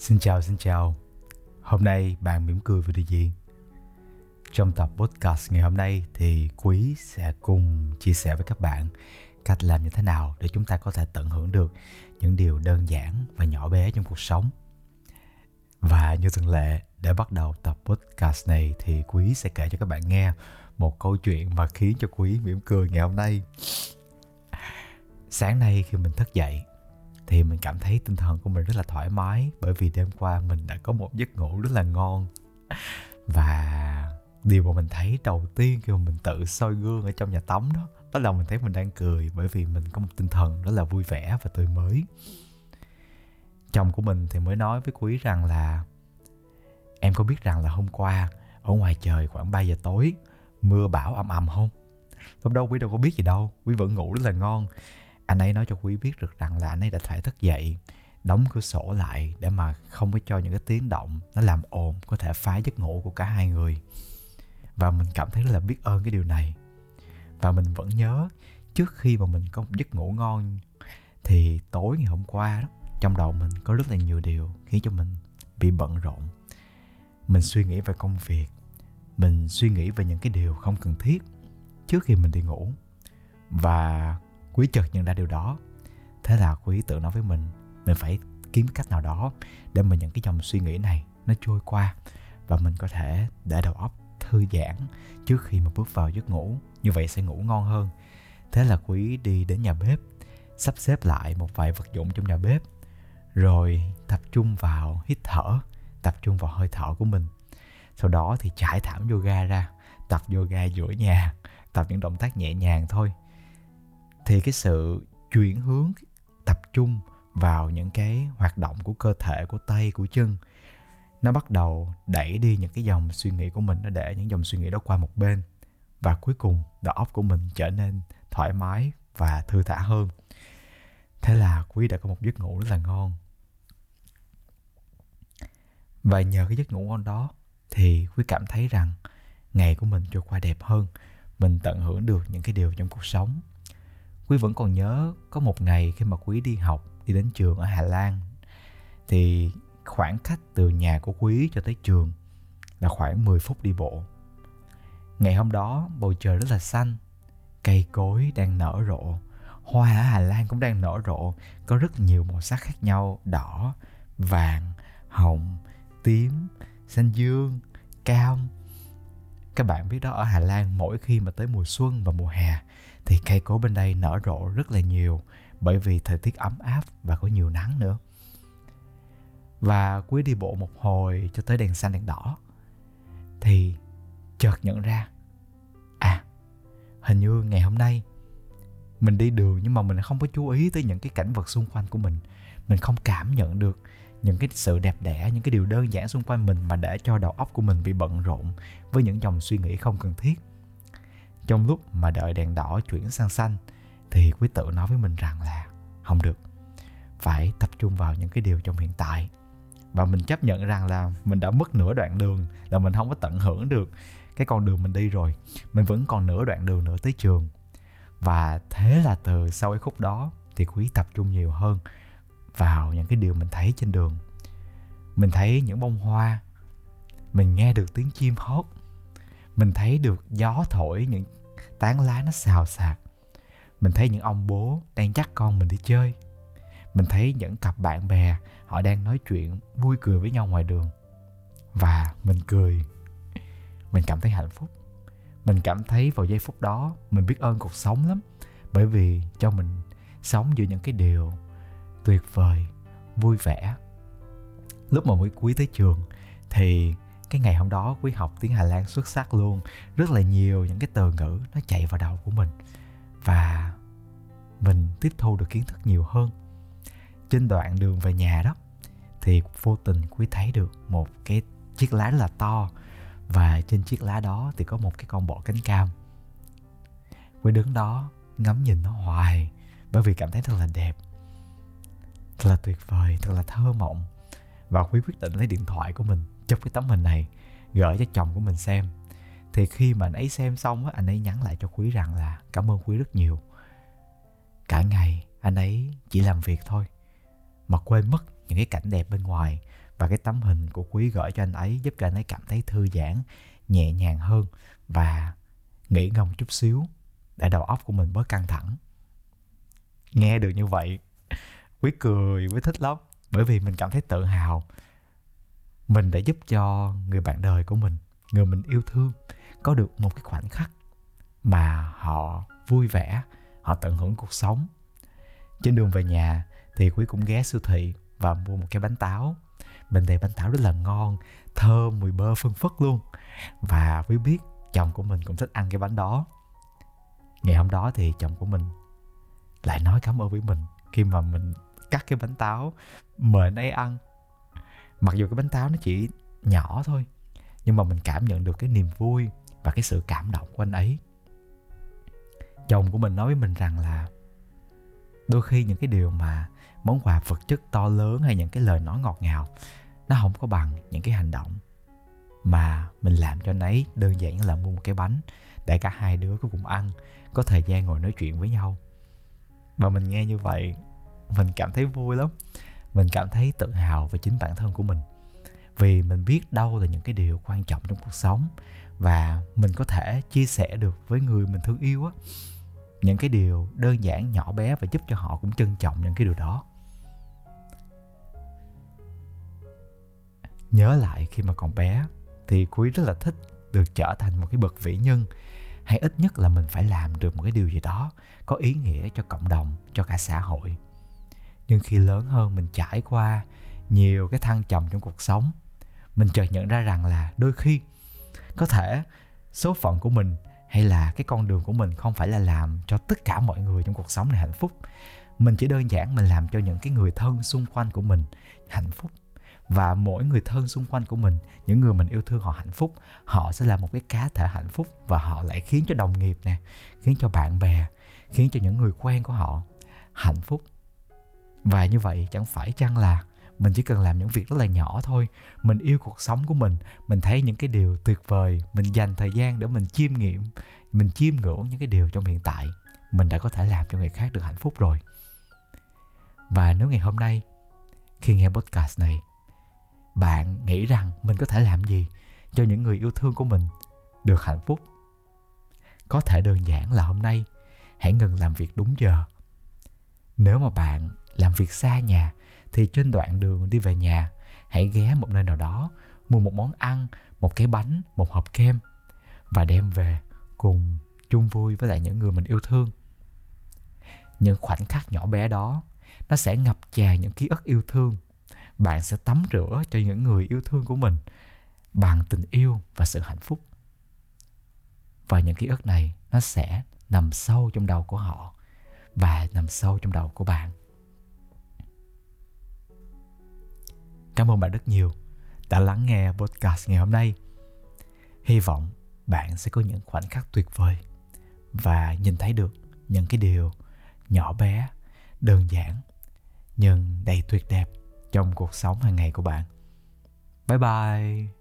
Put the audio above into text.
Xin chào, xin chào. Hôm nay bạn mỉm cười với điều gì? Trong tập podcast ngày hôm nay thì Quý sẽ cùng chia sẻ với các bạn cách làm như thế nào để chúng ta có thể tận hưởng được những điều đơn giản và nhỏ bé trong cuộc sống. Và như thường lệ, để bắt đầu tập podcast này thì Quý sẽ kể cho các bạn nghe một câu chuyện mà khiến cho Quý mỉm cười ngày hôm nay. Sáng nay khi mình thức dậy thì mình cảm thấy tinh thần của mình rất là thoải mái, bởi vì đêm qua mình đã có một giấc ngủ rất là ngon. Và điều mà mình thấy đầu tiên khi mà mình tự soi gương ở trong nhà tắm đó đó là mình thấy mình đang cười bởi vì mình có một tinh thần rất là vui vẻ và tươi mới. Chồng của mình thì mới nói với quý rằng là, em có biết rằng là hôm qua ở ngoài trời khoảng 3 giờ tối, mưa bão ầm ầm không? Lúc đó quý đâu có biết gì đâu, quý vẫn ngủ rất là ngon anh ấy nói cho quý biết được rằng là anh ấy đã phải thức dậy, đóng cửa sổ lại để mà không có cho những cái tiếng động nó làm ồn, có thể phá giấc ngủ của cả hai người. Và mình cảm thấy rất là biết ơn cái điều này. Và mình vẫn nhớ, trước khi mà mình có một giấc ngủ ngon, thì tối ngày hôm qua đó, trong đầu mình có rất là nhiều điều khiến cho mình bị bận rộn. Mình suy nghĩ về công việc, mình suy nghĩ về những cái điều không cần thiết trước khi mình đi ngủ. Và quý chợt nhận ra điều đó. Thế là quý tự nói với mình mình phải kiếm cách nào đó để mà những cái dòng suy nghĩ này nó trôi qua và mình có thể để đầu óc thư giãn trước khi mà bước vào giấc ngủ. Như vậy sẽ ngủ ngon hơn. Thế là quý đi đến nhà bếp, sắp xếp lại một vài vật dụng trong nhà bếp, rồi tập trung vào hít thở, tập trung vào hơi thở của mình. Sau đó thì trải thảm yoga ra, tập yoga giữa nhà, tập những động tác nhẹ nhàng thôi thì cái sự chuyển hướng tập trung vào những cái hoạt động của cơ thể, của tay, của chân, nó bắt đầu đẩy đi những cái dòng suy nghĩ của mình, nó để những dòng suy nghĩ đó qua một bên. Và cuối cùng, đầu óc của mình trở nên thoải mái và thư thả hơn. Thế là quý đã có một giấc ngủ rất là ngon. Và nhờ cái giấc ngủ ngon đó, thì quý cảm thấy rằng ngày của mình trôi qua đẹp hơn. Mình tận hưởng được những cái điều trong cuộc sống quý vẫn còn nhớ có một ngày khi mà quý đi học, đi đến trường ở hà lan, thì khoảng cách từ nhà của quý cho tới trường là khoảng 10 phút đi bộ. Ngày hôm đó, bầu trời rất là xanh, cây cối đang nở rộ, hoa ở hà lan cũng đang nở rộ, có rất nhiều màu sắc khác nhau, đỏ, vàng, hồng, tím, xanh dương, cam. Các bạn biết đó, ở Hà Lan mỗi khi mà tới mùa xuân và mùa hè thì cây cối bên đây nở rộ rất là nhiều bởi vì thời tiết ấm áp và có nhiều nắng nữa. Và quý đi bộ một hồi cho tới đèn xanh đèn đỏ thì chợt nhận ra à hình như ngày hôm nay mình đi đường nhưng mà mình không có chú ý tới những cái cảnh vật xung quanh của mình mình không cảm nhận được những cái sự đẹp đẽ, những cái điều đơn giản xung quanh mình mà để cho đầu óc của mình bị bận rộn với những dòng suy nghĩ không cần thiết trong lúc mà đợi đèn đỏ chuyển sang xanh, thì quý tự nói với mình rằng là, không được, phải tập trung vào những cái điều trong hiện tại. Và mình chấp nhận rằng là mình đã mất nửa đoạn đường, là mình không có tận hưởng được cái con đường mình đi rồi. Mình vẫn còn nửa đoạn đường nữa tới trường. Và thế là từ sau cái khúc đó thì quý tập trung nhiều hơn vào những cái điều mình thấy trên đường. Mình thấy những bông hoa, mình nghe được tiếng chim hót, mình thấy được gió thổi những tán lá nó xào xạc. Mình thấy những ông bố đang dắt con mình đi chơi. Mình thấy những cặp bạn bè, họ đang nói chuyện, vui cười với nhau ngoài đường. Và mình cười. Mình cảm thấy hạnh phúc. Mình cảm thấy vào giây phút đó, mình biết ơn cuộc sống lắm. Bởi vì cho mình sống giữa những cái điều tuyệt vời, vui vẻ. Lúc mà mới cuối tới trường, thì cái ngày hôm đó, quý học tiếng Hà Lan xuất sắc luôn. Rất là nhiều những cái từ ngữ nó chạy vào đầu của mình. Và mình tiếp thu được kiến thức nhiều hơn. Trên đoạn đường về nhà đó, thì vô tình quý thấy được một cái chiếc lá rất là to. Và trên chiếc lá đó thì có một cái con bọ cánh cam. Quý đứng đó, ngắm nhìn nó hoài, bởi vì cảm thấy thật là đẹp thật là tuyệt vời, thật là thơ mộng và quý quyết định lấy điện thoại của mình chụp cái tấm hình này, gửi cho chồng của mình xem. Thì khi mà anh ấy xem xong á, anh ấy nhắn lại cho quý rằng là cảm ơn quý rất nhiều. Cả ngày anh ấy chỉ làm việc thôi, mà quên mất những cái cảnh đẹp bên ngoài và cái tấm hình của quý gửi cho anh ấy giúp cho anh ấy cảm thấy thư giãn, nhẹ nhàng hơn và nghỉ ngông chút xíu để đầu óc của mình bớt căng thẳng. Nghe được như vậy, quý cười, quý thích lắm bởi vì mình cảm thấy tự hào. Mình đã giúp cho người bạn đời của mình, người mình yêu thương, có được một cái khoảnh khắc mà họ vui vẻ, họ tận hưởng cuộc sống. Trên đường về nhà thì quý cũng ghé siêu thị và mua một cái bánh táo. Bên đây bánh táo rất là ngon, thơm, mùi bơ phân phất luôn. Và quý biết chồng của mình cũng thích ăn cái bánh đó. Ngày hôm đó thì chồng của mình lại nói cảm ơn với mình khi mà mình cắt cái bánh táo mời anh ấy ăn. Mặc dù cái bánh táo nó chỉ nhỏ thôi, nhưng mà mình cảm nhận được cái niềm vui và cái sự cảm động của anh ấy. Chồng của mình nói với mình rằng là đôi khi những cái điều mà món quà vật chất to lớn hay những cái lời nói ngọt ngào, nó không có bằng những cái hành động mà mình làm cho anh ấy. Đơn giản là mua một cái bánh để cả hai đứa có cùng ăn, có thời gian ngồi nói chuyện với nhau. Và mình nghe như vậy mình cảm thấy vui lắm. Mình cảm thấy tự hào về chính bản thân của mình. Vì mình biết đâu là những cái điều quan trọng trong cuộc sống và mình có thể chia sẻ được với người mình thương yêu á. Những cái điều đơn giản, nhỏ bé và giúp cho họ cũng trân trọng những cái điều đó. Nhớ lại khi mà còn bé thì quý rất là thích được trở thành một cái bậc vĩ nhân. Hay ít nhất là mình phải làm được một cái điều gì đó có ý nghĩa cho cộng đồng, cho cả xã hội nhưng khi lớn hơn mình trải qua nhiều cái thăng trầm trong cuộc sống, mình chợt nhận ra rằng là đôi khi có thể số phận của mình hay là cái con đường của mình không phải là làm cho tất cả mọi người trong cuộc sống này hạnh phúc. Mình chỉ đơn giản mình làm cho những cái người thân xung quanh của mình hạnh phúc. Và mỗi người thân xung quanh của mình, những người mình yêu thương họ hạnh phúc, họ sẽ là một cái cá thể hạnh phúc và họ lại khiến cho đồng nghiệp nè, khiến cho bạn bè, khiến cho những người quen của họ hạnh phúc và như vậy chẳng phải chăng là mình chỉ cần làm những việc rất là nhỏ thôi. Mình yêu cuộc sống của mình mình thấy những cái điều tuyệt vời, mình dành thời gian để mình chiêm nghiệm, mình chiêm ngưỡng những cái điều trong hiện tại, mình đã có thể làm cho người khác được hạnh phúc rồi. Và nếu ngày hôm nay, khi nghe podcast này, bạn nghĩ rằng mình có thể làm gì cho những người yêu thương của mình được hạnh phúc? Có thể đơn giản là hôm nay, hãy ngừng làm việc đúng giờ. Nếu mà bạn làm việc xa nhà thì trên đoạn đường đi về nhà, hãy ghé một nơi nào đó, mua một món ăn, một cái bánh, một hộp kem và đem về cùng chung vui với lại những người mình yêu thương. Những khoảnh khắc nhỏ bé đó, nó sẽ ngập tràn những ký ức yêu thương. Bạn sẽ tắm rửa cho những người yêu thương của mình bằng tình yêu và sự hạnh phúc. Và những ký ức này nó sẽ nằm sâu trong đầu của họ và nằm sâu trong đầu của bạn. Cảm ơn bạn rất nhiều đã lắng nghe podcast ngày hôm nay. Hy vọng bạn sẽ có những khoảnh khắc tuyệt vời và nhìn thấy được những cái điều nhỏ bé, đơn giản nhưng đầy tuyệt đẹp trong cuộc sống hàng ngày của bạn. Bye bye.